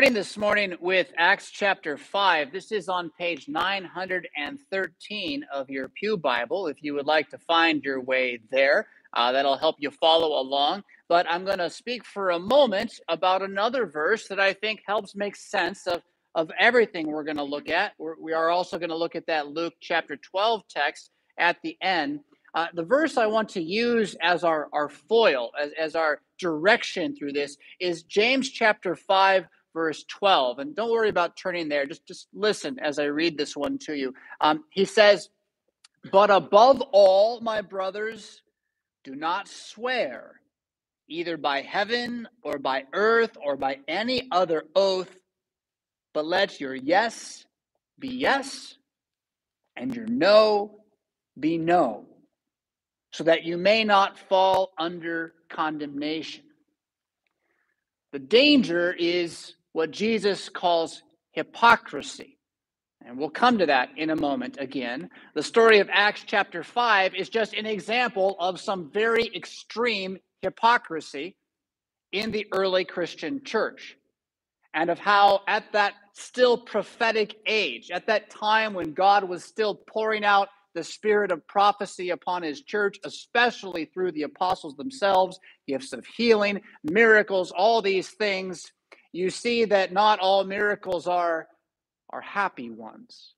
starting this morning with Acts chapter 5. This is on page 913 of your Pew Bible. If you would like to find your way there, uh, that'll help you follow along. But I'm going to speak for a moment about another verse that I think helps make sense of, of everything we're going to look at. We're, we are also going to look at that Luke chapter 12 text at the end. Uh, the verse I want to use as our, our foil, as, as our direction through this, is James chapter 5, verse 12. And don't worry about turning there. Just, just listen as I read this one to you. Um, he says, But above all, my brothers, do not swear, either by heaven or by earth or by any other oath, but let your yes be yes and your no be no so that you may not fall under condemnation. The danger is what Jesus calls hypocrisy. And we'll come to that in a moment again. The story of Acts chapter 5 is just an example of some very extreme hypocrisy in the early Christian church and of how, at that still prophetic age, at that time when God was still pouring out the spirit of prophecy upon his church, especially through the apostles themselves, gifts of healing, miracles, all these things, you see that not all miracles are, are happy ones.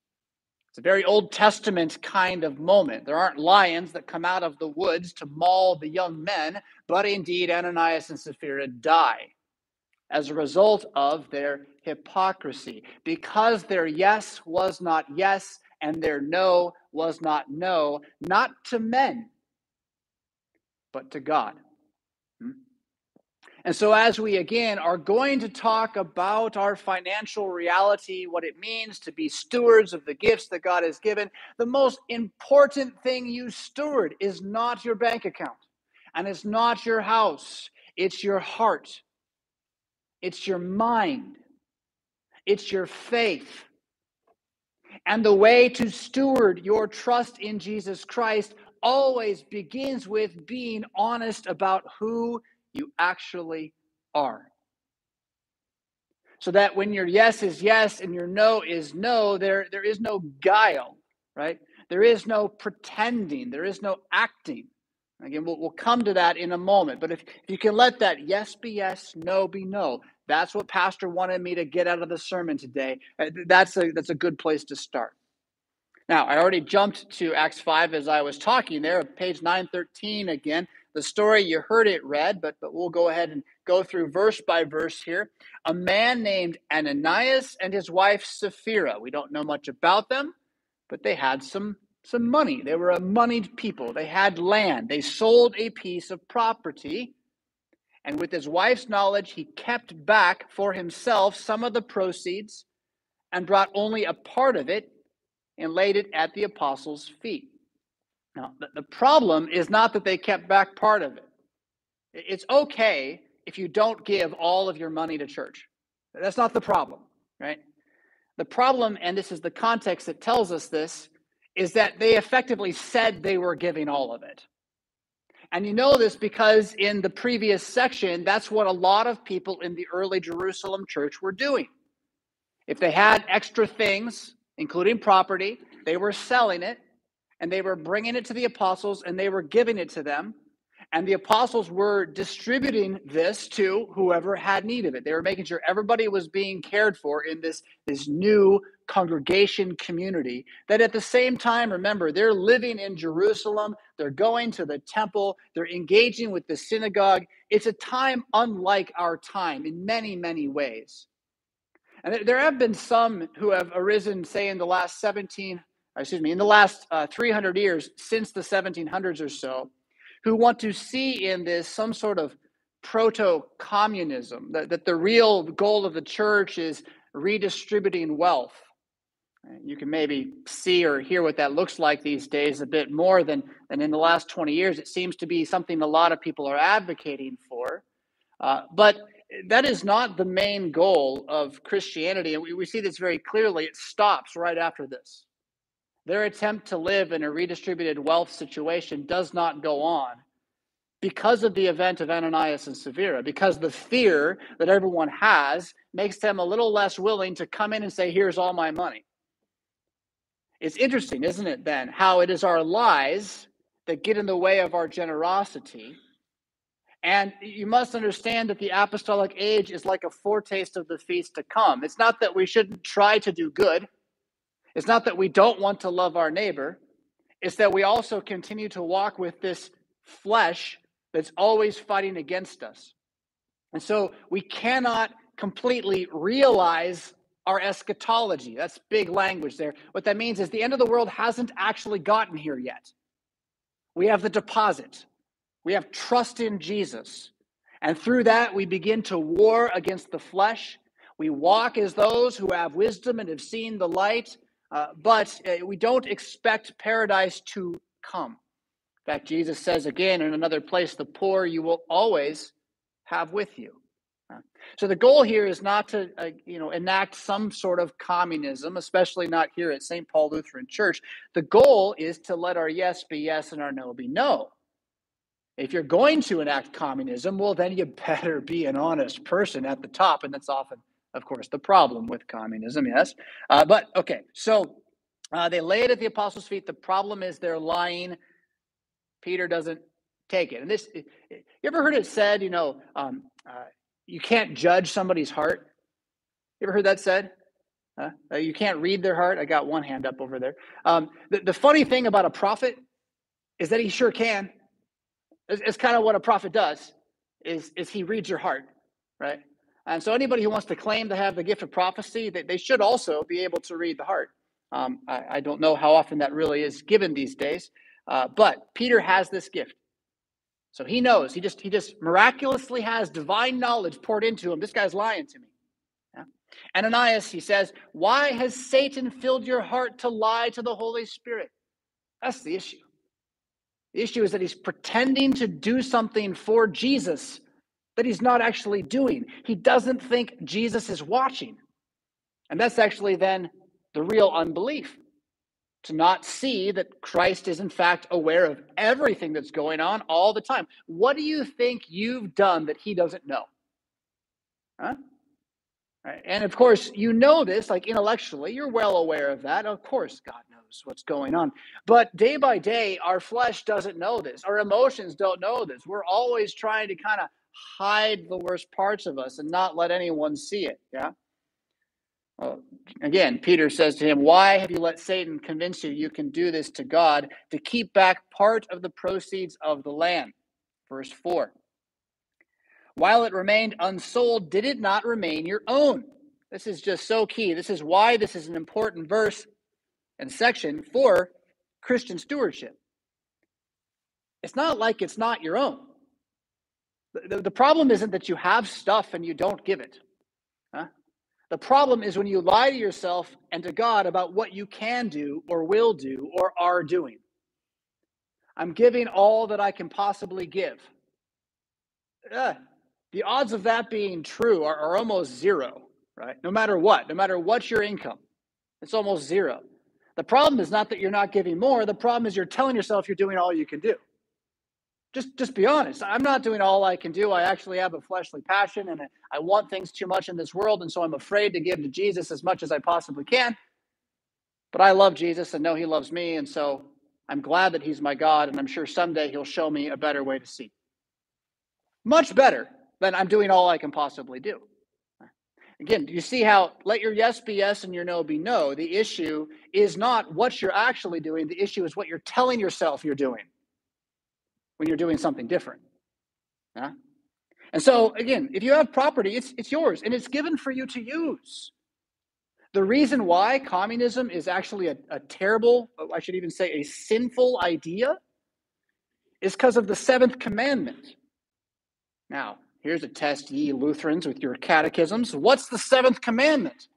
It's a very Old Testament kind of moment. There aren't lions that come out of the woods to maul the young men, but indeed Ananias and Sapphira die as a result of their hypocrisy. Because their yes was not yes and their no was not no, not to men, but to God. And so, as we again are going to talk about our financial reality, what it means to be stewards of the gifts that God has given, the most important thing you steward is not your bank account and it's not your house, it's your heart, it's your mind, it's your faith. And the way to steward your trust in Jesus Christ always begins with being honest about who you actually are. So that when your yes is yes and your no is no, there, there is no guile, right? There is no pretending, there is no acting. Again, we'll, we'll come to that in a moment. But if, if you can let that yes be yes, no be no, that's what Pastor wanted me to get out of the sermon today. Uh, that's a, that's a good place to start. Now, I already jumped to Acts 5 as I was talking there, page 913 again. The story, you heard it read, but, but we'll go ahead and go through verse by verse here. A man named Ananias and his wife Sapphira. We don't know much about them, but they had some, some money. They were a moneyed people. They had land. They sold a piece of property. And with his wife's knowledge, he kept back for himself some of the proceeds and brought only a part of it and laid it at the apostles' feet. Now, the problem is not that they kept back part of it. It's okay if you don't give all of your money to church. That's not the problem, right? The problem, and this is the context that tells us this, is that they effectively said they were giving all of it. And you know this because in the previous section, that's what a lot of people in the early Jerusalem church were doing. If they had extra things, including property, they were selling it and they were bringing it to the apostles and they were giving it to them. And the apostles were distributing this to whoever had need of it. They were making sure everybody was being cared for in this, this new congregation community. That at the same time, remember, they're living in Jerusalem, they're going to the temple, they're engaging with the synagogue. It's a time unlike our time in many, many ways. And there have been some who have arisen, say, in the last 17, excuse me, in the last uh, 300 years, since the 1700s or so, who want to see in this some sort of proto communism, that, that the real goal of the church is redistributing wealth. You can maybe see or hear what that looks like these days a bit more than, than in the last 20 years. It seems to be something a lot of people are advocating for. Uh, but that is not the main goal of Christianity. And we, we see this very clearly. It stops right after this. Their attempt to live in a redistributed wealth situation does not go on because of the event of Ananias and Sapphira, because the fear that everyone has makes them a little less willing to come in and say, Here's all my money. It's interesting, isn't it, then, how it is our lies that get in the way of our generosity. And you must understand that the apostolic age is like a foretaste of the feast to come. It's not that we shouldn't try to do good, it's not that we don't want to love our neighbor, it's that we also continue to walk with this flesh that's always fighting against us. And so we cannot completely realize our eschatology. That's big language there. What that means is the end of the world hasn't actually gotten here yet. We have the deposit, we have trust in Jesus. And through that, we begin to war against the flesh. We walk as those who have wisdom and have seen the light, uh, but uh, we don't expect paradise to come. In fact, Jesus says again in another place, the poor you will always have with you. So the goal here is not to, uh, you know, enact some sort of communism, especially not here at St. Paul Lutheran Church. The goal is to let our yes be yes and our no be no. If you're going to enact communism, well, then you better be an honest person at the top, and that's often, of course, the problem with communism. Yes, uh, but okay. So uh, they lay it at the apostles' feet. The problem is they're lying. Peter doesn't take it. And this, you ever heard it said, you know, um, uh, you can't judge somebody's heart. You ever heard that said? Uh, you can't read their heart. I got one hand up over there. Um, the, the funny thing about a prophet is that he sure can. It's, it's kind of what a prophet does. Is is he reads your heart, right? And so anybody who wants to claim to have the gift of prophecy, they, they should also be able to read the heart. Um, I, I, don't know how often that really is given these days, uh, but Peter has this gift. So he knows. He just he just miraculously has divine knowledge poured into him. This guy's lying to me. Yeah? Ananias, he says, why has Satan filled your heart to lie to the Holy Spirit? That's the issue. The issue is that he's pretending to do something for Jesus that he's not actually doing. He doesn't think Jesus is watching. And that's actually then the real unbelief to not see that Christ is in fact aware of everything that's going on all the time. What do you think you've done that he doesn't know? Huh? And of course, you know this, like intellectually, you're well aware of that. Of course, God knows what's going on. But day by day, our flesh doesn't know this. Our emotions don't know this. We're always trying to kind of hide the worst parts of us and not let anyone see it. Yeah. Again, Peter says to him, Why have you let Satan convince you you can do this to God to keep back part of the proceeds of the land? Verse 4. While it remained unsold, did it not remain your own? This is just so key. This is why this is an important verse and section for Christian stewardship. It's not like it's not your own. The, the, problem isn't that you have stuff and you don't give it. The problem is when you lie to yourself and to God about what you can do or will do or are doing. I'm giving all that I can possibly give. The odds of that being true are, are almost zero, right? No matter what, no matter what's your income, it's almost zero. The problem is not that you're not giving more. The problem is you're telling yourself you're doing all you can do just just be honest. I'm not doing all i can do. I actually have a fleshly passion and i want things too much in this world and so i'm afraid to give to jesus as much as i possibly can. But i love jesus and know he loves me and so i'm glad that he's my god and i'm sure someday he'll show me a better way to see. Much better than i'm doing all i can possibly do. Again do you see how let your yes be yes and your no be no? The issue is not what you're actually doing. The issue is what you're telling yourself you're doing when you're doing something different. Yeah? And so, again, if you have property, it's, it's yours and it's given for you to use. The reason why communism is actually a, a terrible, I should even say a sinful idea, is because of the seventh commandment. Now, here's a test, ye Lutherans, with your catechisms. What's the seventh commandment?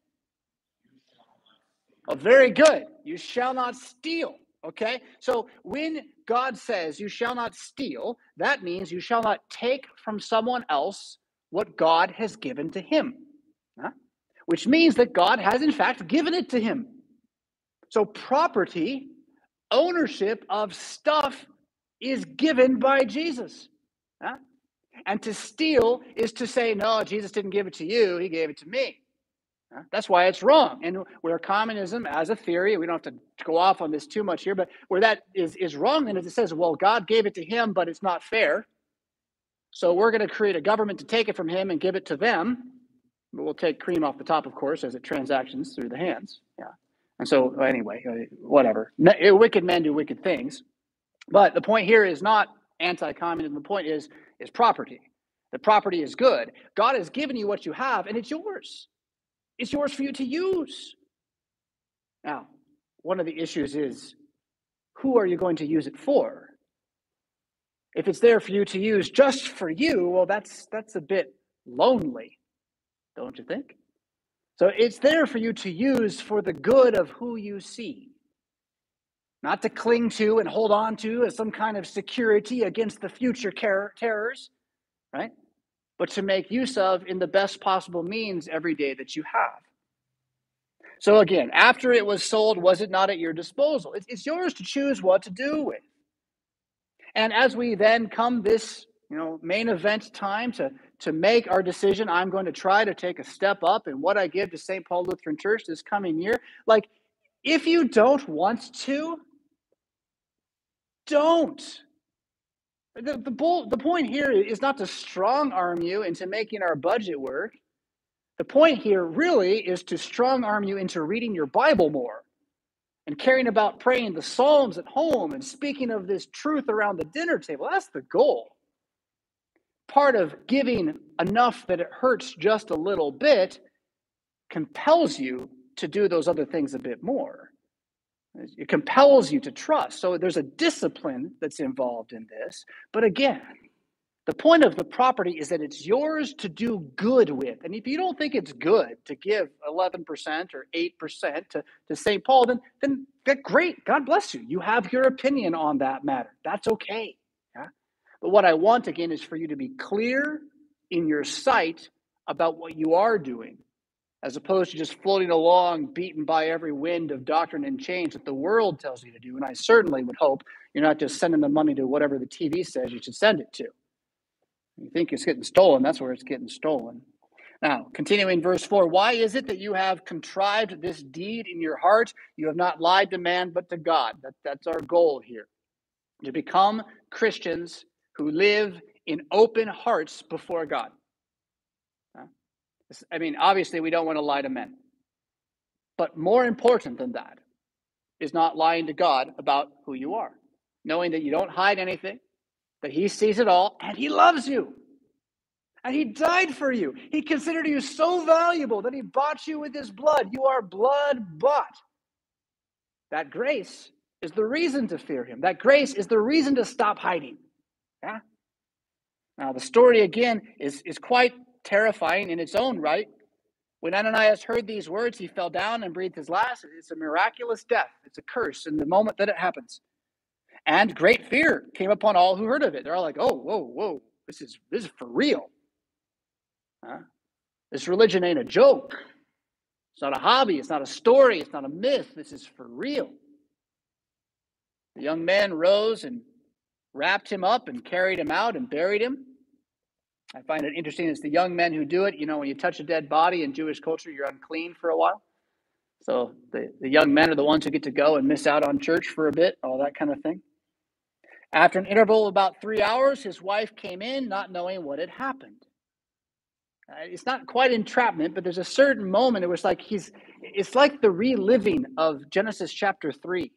Oh, very good. You shall not steal. Okay? So when God says, You shall not steal, that means you shall not take from someone else what God has given to him. Huh? Which means that God has, in fact, given it to him. So property, ownership of stuff is given by Jesus. Huh? And to steal is to say, no, Jesus didn't give it to you, he gave it to me. That's why it's wrong. And where communism as a theory, we don't have to go off on this too much here, but where that is, is wrong, then it says, well, God gave it to him, but it's not fair. So we're going to create a government to take it from him and give it to them. But we'll take cream off the top, of course, as it transactions through the hands. Yeah. And so, anyway, uh, whatever. Wicked men do wicked things. But the point here is not anti-communism. The point is is property. The property is good. God has given you what you have, and it's yours. It's yours for you to use. Now, one of the issues is who are you going to use it for? If it's there for you to use just for you, well, that's that's a bit lonely, don't you think? So it's there for you to use for the good of who you see, not to cling to and hold on to as some kind of security against the future terrors, right? But to make use of in the best possible means every day that you have. So again, after it was sold, was it not at your disposal? It's yours to choose what to do with. And as we then come this, you know, main event time to to make our decision, I'm going to try to take a step up in what I give to St. Paul Lutheran Church this coming year. Like, if you don't want to, don't. The, the, bull, the point here is not to strong arm you into making our budget work. The point here really is to strong arm you into reading your Bible more and caring about praying the Psalms at home and speaking of this truth around the dinner table. That's the goal. Part of giving enough that it hurts just a little bit compels you to do those other things a bit more. It compels you to trust. So there's a discipline that's involved in this. But again, the point of the property is that it's yours to do good with. And if you don't think it's good to give 11% or 8% to, to St. Paul, then, then great. God bless you. You have your opinion on that matter. That's okay. Yeah? But what I want again is for you to be clear in your sight about what you are doing, as opposed to just floating along, beaten by every wind of doctrine and change that the world tells you to do. And I certainly would hope you're not just sending the money to whatever the TV says you should send it to. You think it's getting stolen, that's where it's getting stolen. Now, continuing verse 4 Why is it that you have contrived this deed in your heart? You have not lied to man, but to God. That, that's our goal here. To become Christians who live in open hearts before God. I mean, obviously, we don't want to lie to men. But more important than that is not lying to God about who you are, knowing that you don't hide anything, that He sees it all, and He loves you. And He died for you. He considered you so valuable that He bought you with His blood. You are blood bought. That grace is the reason to fear Him. That grace is the reason to stop hiding. Yeah? Now, the story again is, is quite terrifying in its own right. When Ananias heard these words, he fell down and breathed his last. It's a miraculous death, it's a curse in the moment that it happens. And great fear came upon all who heard of it. They're all like, oh, whoa, whoa, this is this is for real. Huh? This religion ain't a joke. It's not a hobby. It's not a story. It's not a myth. This is for real. The young man rose and wrapped him up and carried him out and buried him. I find it interesting. It's the young men who do it. You know, when you touch a dead body in Jewish culture, you're unclean for a while. So the, the young men are the ones who get to go and miss out on church for a bit, all that kind of thing. After an interval of about three hours, his wife came in, not knowing what had happened. Uh, it's not quite entrapment, but there's a certain moment. It was like he's, it's like the reliving of Genesis chapter 3.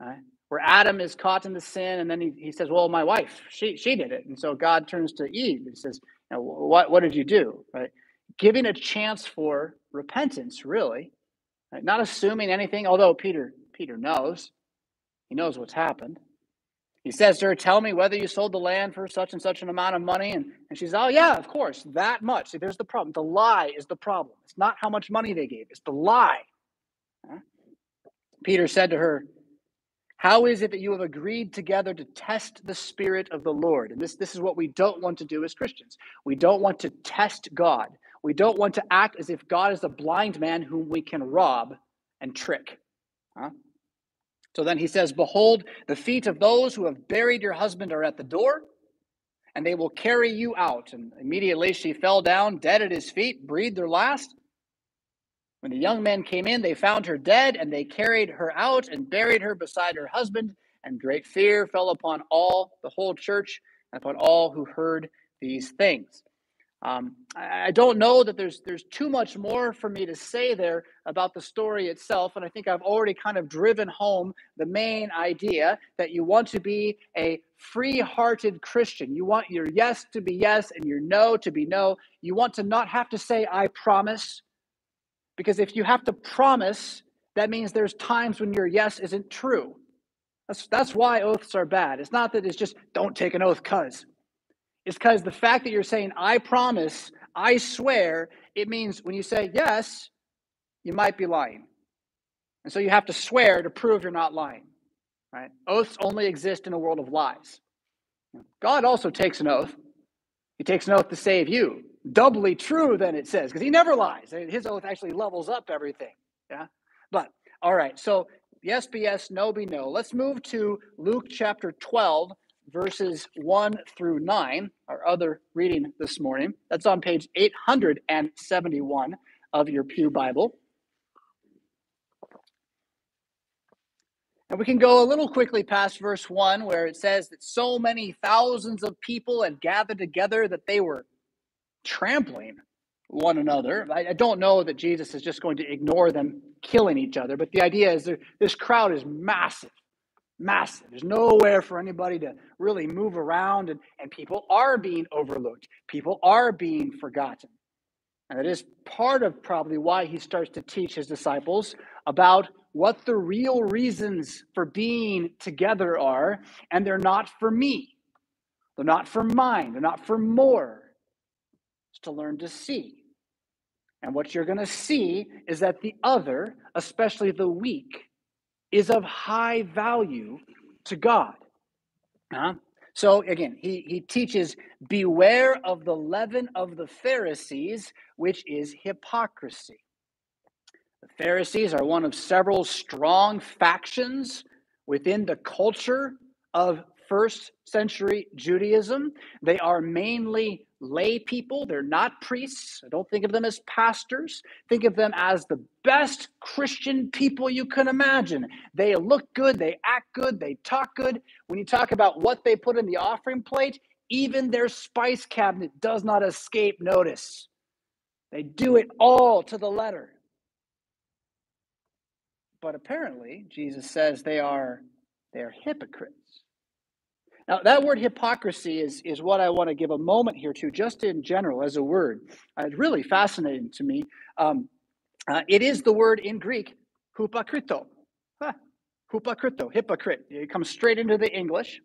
Right? Where Adam is caught in the sin, and then he, he says, "Well, my wife, she she did it," and so God turns to Eve and says, now, "What what did you do?" Right, giving a chance for repentance, really, right? not assuming anything. Although Peter Peter knows, he knows what's happened. He says to her, "Tell me whether you sold the land for such and such an amount of money," and and she's, "Oh yeah, of course, that much." See, there's the problem. The lie is the problem. It's not how much money they gave; it's the lie. Huh? Peter said to her, how is it that you have agreed together to test the Spirit of the Lord? And this, this is what we don't want to do as Christians. We don't want to test God. We don't want to act as if God is a blind man whom we can rob and trick. Huh? So then he says, Behold, the feet of those who have buried your husband are at the door, and they will carry you out. And immediately she fell down, dead at his feet, breathed her last. When the young men came in, they found her dead, and they carried her out and buried her beside her husband. And great fear fell upon all, the whole church, and upon all who heard these things. Um, I don't know that there's there's too much more for me to say there about the story itself, and I think I've already kind of driven home the main idea that you want to be a free-hearted Christian. You want your yes to be yes and your no to be no. You want to not have to say "I promise," because if you have to promise, that means there's times when your yes isn't true. That's that's why oaths are bad. It's not that it's just don't take an oath cuz It's because the fact that you're saying, I promise, I swear, it means when you say yes, you might be lying. And so you have to swear to prove you're not lying. Right? Oaths only exist in a world of lies. God also takes an oath. He takes an oath to save you. Doubly true than it says, because he never lies. His oath actually levels up everything. Yeah. But all right, so yes be yes, no be no. Let's move to Luke chapter 12, verses 1 through 9, our other reading this morning. That's on page 871 of your Pew Bible. And we can go a little quickly past verse 1, where it says that so many thousands of people had gathered together that they were trampling one another. I, don't know that Jesus is just going to ignore them killing each other, but the idea is this crowd is massive massive. There's nowhere for anybody to really move around, and, and people are being overlooked. People are being forgotten. And that is part of probably why he starts to teach his disciples about what the real reasons for being together are, and they're not for me. They're not for mine. They're not for more. To learn to see. And what you're going to see is that the other, especially the weak, is of high value to God. Uh, so again, he, he teaches, beware of the leaven of the Pharisees, which is hypocrisy. The Pharisees are one of several strong factions within the culture of first century Judaism. They are mainly lay people. They're not priests. I don't think of them as pastors. Think of them as the best Christian people you can imagine. They look good, they act good, they talk good. When you talk about what they put in the offering plate, even their spice cabinet does not escape notice. They do it all to the letter. But apparently, Jesus says they are they are hypocrites. Now, that word hypocrisy is, is what I want to give a moment here to, just in general, as a word. Uh, it's really fascinating to me. Um, uh, it is the word in Greek, hupokrito. Huh. Hypocrite. It comes straight into the English.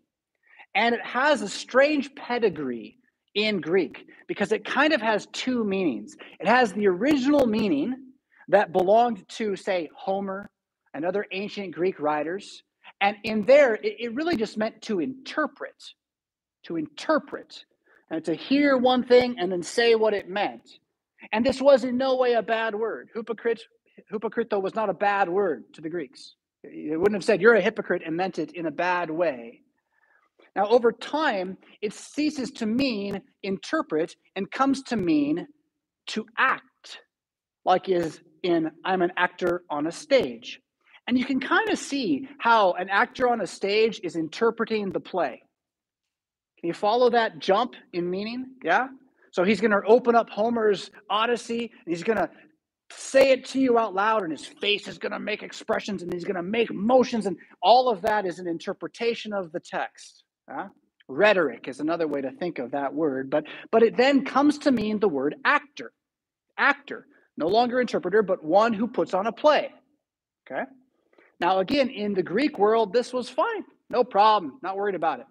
And it has a strange pedigree in Greek because it kind of has two meanings. It has the original meaning that belonged to, say, Homer and other ancient Greek writers and in there, it, it really just meant to interpret, to interpret, and to hear one thing and then say what it meant. And this was in no way a bad word. Hypocrite, hypocrito was not a bad word to the Greeks. It wouldn't have said you're a hypocrite and meant it in a bad way. Now, over time, it ceases to mean interpret and comes to mean to act, like is in I'm an actor on a stage. And you can kind of see how an actor on a stage is interpreting the play. Can you follow that jump in meaning? Yeah? So he's going to open up Homer's Odyssey and he's going to say it to you out loud, and his face is going to make expressions and he's going to make motions, and all of that is an interpretation of the text. Yeah? Rhetoric is another way to think of that word, but, but it then comes to mean the word actor. Actor, no longer interpreter, but one who puts on a play. Okay? Now, again, in the Greek world, this was fine. No problem. Not worried about it.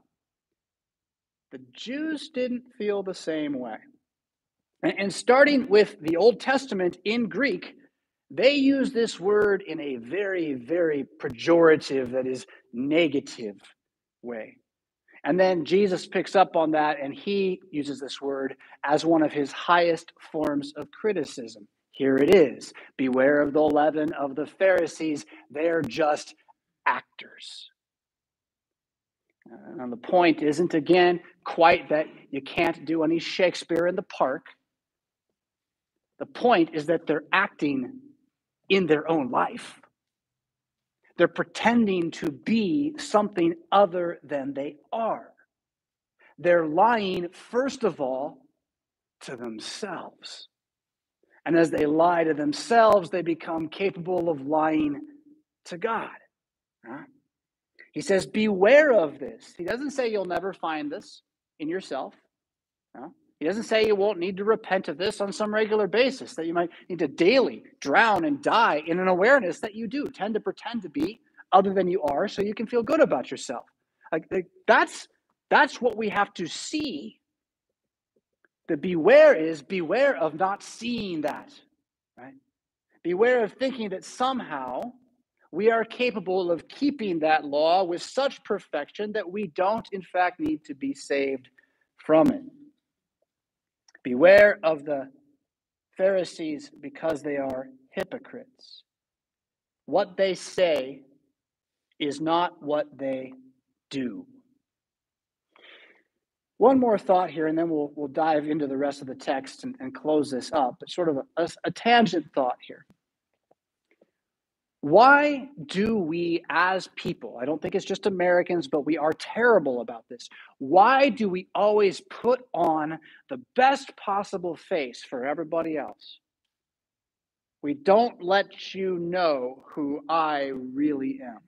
The Jews didn't feel the same way. And starting with the Old Testament in Greek, they use this word in a very, very pejorative, that is, negative way. And then Jesus picks up on that and he uses this word as one of his highest forms of criticism. Here it is Beware of the leaven of the Pharisees. They're just actors. Uh, and the point isn't, again, quite that you can't do any Shakespeare in the park. The point is that they're acting in their own life. They're pretending to be something other than they are. They're lying, first of all, to themselves. And as they lie to themselves, they become capable of lying to God. He says, Beware of this. He doesn't say you'll never find this in yourself. He doesn't say you won't need to repent of this on some regular basis, that you might need to daily drown and die in an awareness that you do tend to pretend to be other than you are so you can feel good about yourself. Like, like that's that's what we have to see. The beware is beware of not seeing that, right? Beware of thinking that somehow we are capable of keeping that law with such perfection that we don't, in fact, need to be saved from it. Beware of the Pharisees because they are hypocrites. What they say is not what they do. One more thought here, and then we'll, we'll dive into the rest of the text and, and close this up. But sort of a, a, a tangent thought here. Why do we, as people, I don't think it's just Americans, but we are terrible about this. Why do we always put on the best possible face for everybody else? We don't let you know who I really am.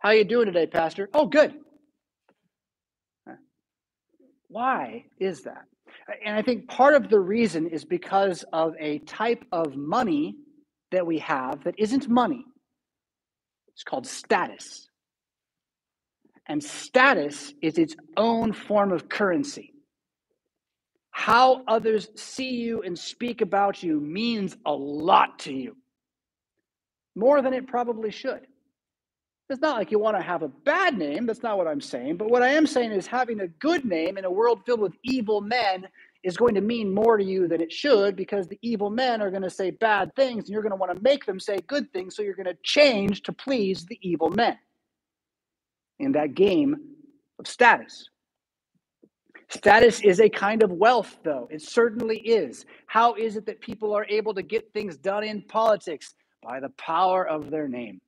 How you doing today, Pastor? Oh, good. Why is that? And I think part of the reason is because of a type of money that we have that isn't money. It's called status. And status is its own form of currency. How others see you and speak about you means a lot to you, more than it probably should. It's not like you want to have a bad name. That's not what I'm saying. But what I am saying is having a good name in a world filled with evil men is going to mean more to you than it should because the evil men are going to say bad things and you're going to want to make them say good things. So you're going to change to please the evil men in that game of status. Status is a kind of wealth, though. It certainly is. How is it that people are able to get things done in politics? By the power of their name.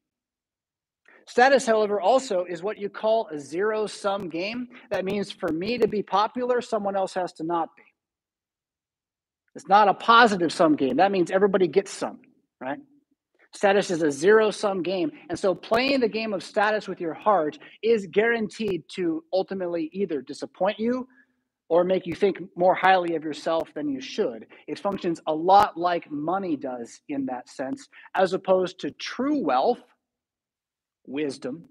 Status, however, also is what you call a zero sum game. That means for me to be popular, someone else has to not be. It's not a positive sum game. That means everybody gets some, right? Status is a zero sum game. And so playing the game of status with your heart is guaranteed to ultimately either disappoint you or make you think more highly of yourself than you should. It functions a lot like money does in that sense, as opposed to true wealth, wisdom,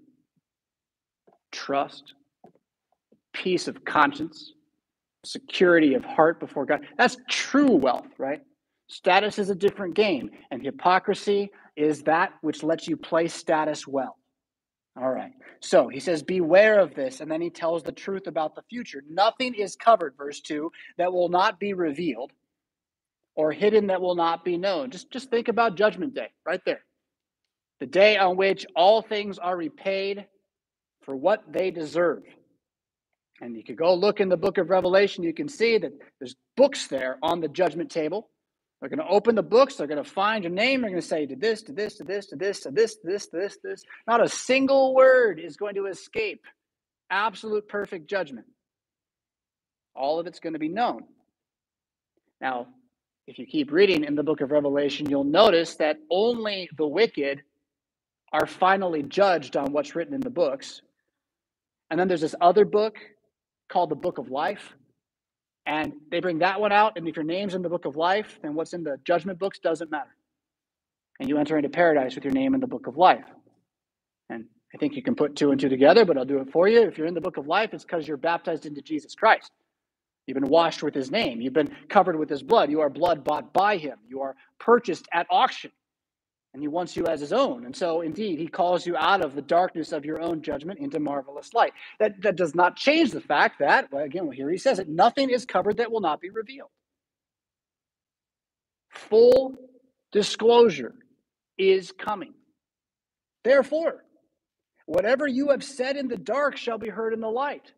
trust, peace of conscience, security of heart before God. That's true wealth, right? Status is a different game, and hypocrisy is that which lets you play status well. All right. So he says, Beware of this. And then he tells the truth about the future. Nothing is covered, verse 2, that will not be revealed or hidden that will not be known. Just, just think about Judgment Day right there. The day on which all things are repaid for what they deserve. And you could go look in the book of Revelation, you can see that there's books there on the judgment table. They're going to open the books, they're going to find your name, they're going to say, to this, to this, to this, to this, to this, to this, to this, to this. Not a single word is going to escape absolute perfect judgment. All of it's going to be known. Now, if you keep reading in the book of Revelation, you'll notice that only the wicked are finally judged on what's written in the books. And then there's this other book called the Book of Life. And they bring that one out. And if your name's in the Book of Life, then what's in the judgment books doesn't matter. And you enter into paradise with your name in the Book of Life. And I think you can put two and two together, but I'll do it for you. If you're in the Book of Life, it's because you're baptized into Jesus Christ. You've been washed with his name. You've been covered with his blood. You are blood bought by him. You are purchased at auction and he wants you as his own. And so, indeed, he calls you out of the darkness of your own judgment into marvelous light. That, that does not change the fact that, well, again, well, here he says it nothing is covered that will not be revealed. Full disclosure is coming. Therefore, Whatever you have said in the dark shall be heard in the light.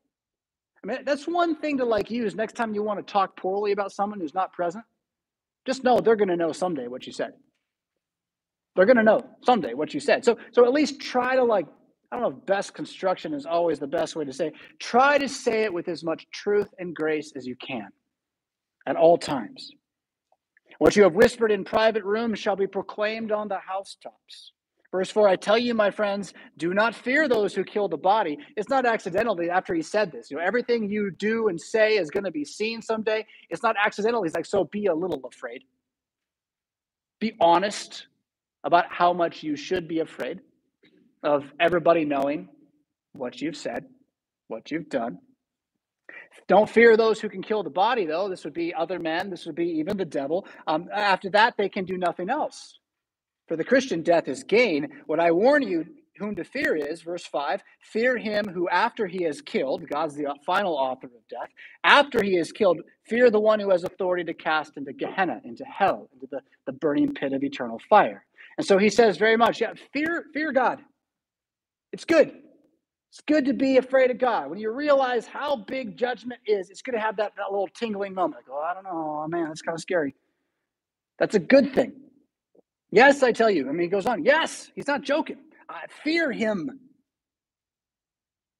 I mean, that's one thing to like use next time you want to talk poorly about someone who's not present. Just know they're going to know someday what you said. They're going to know someday what you said. So, so at least try to like, I don't know if best construction is always the best way to say. It. Try to say it with as much truth and grace as you can at all times. What you have whispered in private rooms shall be proclaimed on the housetops. Verse 4 I tell you, my friends, do not fear those who kill the body. It's not accidentally after he said this. You know, everything you do and say is going to be seen someday. It's not accidental. He's like, so be a little afraid. Be honest about how much you should be afraid of everybody knowing what you've said, what you've done. Don't fear those who can kill the body, though. This would be other men. This would be even the devil. Um, after that, they can do nothing else. For the Christian, death is gain. What I warn you, whom to fear is, verse 5 fear him who, after he has killed, God's the final author of death, after he is killed, fear the one who has authority to cast into Gehenna, into hell, into the, the burning pit of eternal fire. And so he says very much, yeah, fear, fear God. It's good. It's good to be afraid of God. When you realize how big judgment is, it's going to have that, that little tingling moment. Like, oh, I don't know. Oh, man, that's kind of scary. That's a good thing. Yes, I tell you. I mean, he goes on. Yes, he's not joking. I fear him.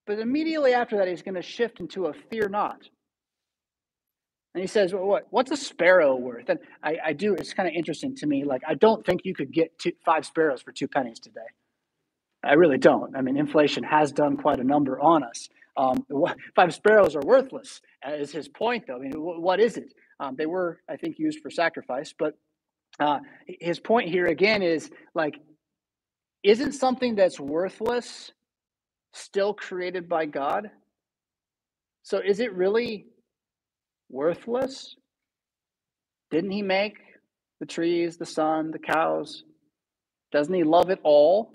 But immediately after that, he's going to shift into a fear not. And he says, well, what, what's a sparrow worth? And I, I do, it's kind of interesting to me. Like, I don't think you could get two, five sparrows for two pennies today. I really don't. I mean, inflation has done quite a number on us. Um, five sparrows are worthless, is his point, though. I mean, what is it? Um, they were, I think, used for sacrifice, but uh, his point here again is like, isn't something that's worthless still created by God? So is it really worthless? Didn't he make the trees, the sun, the cows? Doesn't he love it all?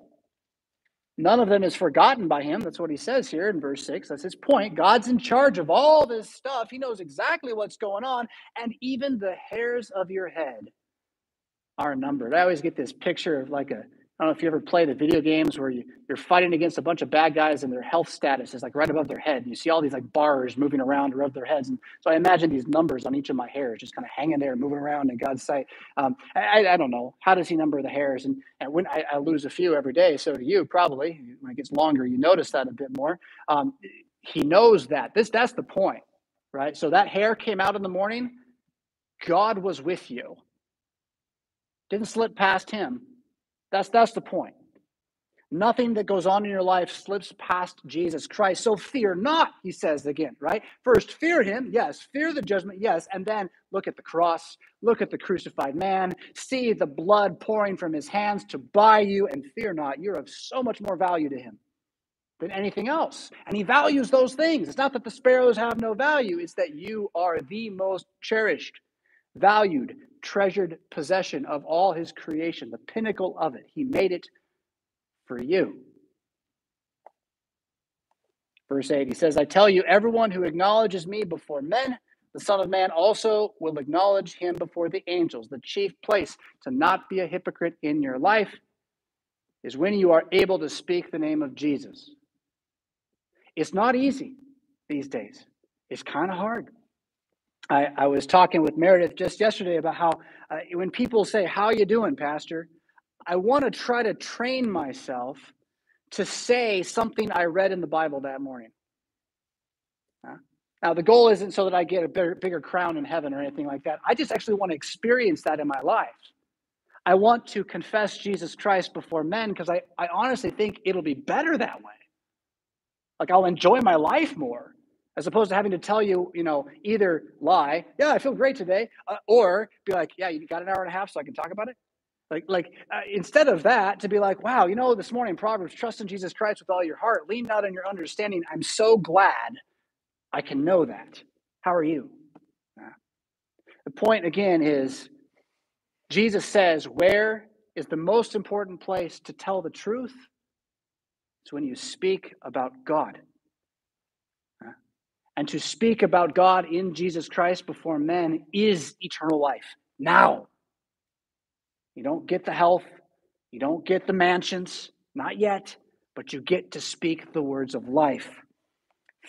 None of them is forgotten by him. That's what he says here in verse 6. That's his point. God's in charge of all this stuff. He knows exactly what's going on, and even the hairs of your head are numbered. I always get this picture of like a I don't know if you ever play the video games where you, you're fighting against a bunch of bad guys and their health status is like right above their head. And you see all these like bars moving around above their heads. And so I imagine these numbers on each of my hairs just kind of hanging there, moving around in God's sight. Um, I, I don't know. How does he number the hairs? And, and when I, I, lose a few every day, so do you probably. When it gets longer, you notice that a bit more. Um, he knows that. This That's the point, right? So that hair came out in the morning. God was with you didn't slip past him. That's that's the point. Nothing that goes on in your life slips past Jesus Christ. So fear not, he says again, right? First, fear him, yes. Fear the judgment, yes. And then look at the cross, look at the crucified man, see the blood pouring from his hands to buy you, and fear not. You're of so much more value to him than anything else. And he values those things. It's not that the sparrows have no value, it's that you are the most cherished, valued, treasured possession of all his creation, the pinnacle of it. He made it for you. Verse 8, he says, I tell you, everyone who acknowledges me before men, the Son of Man also will acknowledge him before the angels. The chief place to not be a hypocrite in your life is when you are able to speak the name of Jesus. It's not easy these days, it's kind of hard. I, I was talking with Meredith just yesterday about how uh, when people say, How you doing, Pastor? I want to try to train myself to say something I read in the Bible that morning. Uh, now, the goal isn't so that I get a bigger, bigger crown in heaven or anything like that. I just actually want to experience that in my life. I want to confess Jesus Christ before men because I, I honestly think it'll be better that way. Like I'll enjoy my life more as opposed to having to tell you, you know, either lie, yeah, I feel great today, uh, or be like, yeah, you got an hour and a half so I can talk about it. Like, like uh, instead of that, to be like, wow, you know, this morning Proverbs, trust in Jesus Christ with all your heart, lean not on your understanding. I'm so glad I can know that. How are you? Uh, the point again is Jesus says, where is the most important place to tell the truth? It's when you speak about God and to speak about God in Jesus Christ before men is eternal life now. You don't get the health, you don't get the mansions, not yet, but you get to speak the words of life.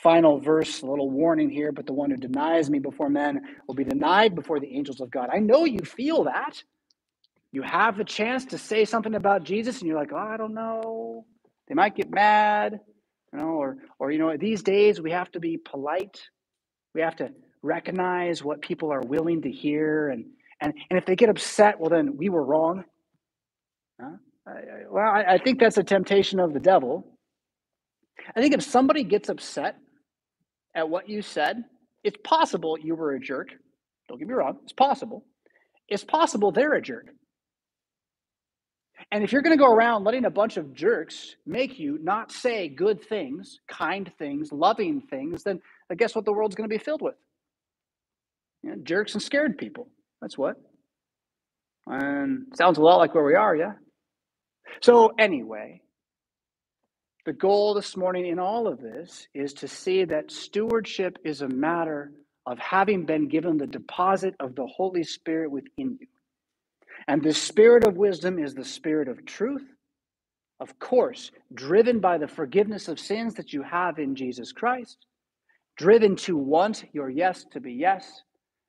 Final verse, a little warning here, but the one who denies me before men will be denied before the angels of God. I know you feel that. You have the chance to say something about Jesus, and you're like, oh, I don't know. They might get mad, you know, or, or, you know, these days we have to be polite. We have to recognize what people are willing to hear. And, and, and if they get upset, well, then we were wrong. Huh? I, I, well, I, I think that's a temptation of the devil. I think if somebody gets upset at what you said, it's possible you were a jerk. Don't get me wrong, it's possible. It's possible they're a jerk. And if you're going to go around letting a bunch of jerks make you not say good things, kind things, loving things, then guess what the world's going to be filled with? You know, jerks and scared people. That's what. And sounds a lot like where we are, yeah? So, anyway, the goal this morning in all of this is to see that stewardship is a matter of having been given the deposit of the Holy Spirit within you. And the spirit of wisdom is the spirit of truth, of course, driven by the forgiveness of sins that you have in Jesus Christ, driven to want your yes to be yes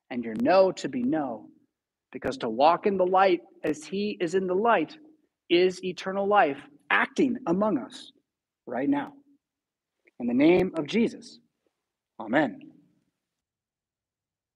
and your no to be no. Because to walk in the light as he is in the light is eternal life acting among us right now. In the name of Jesus, amen.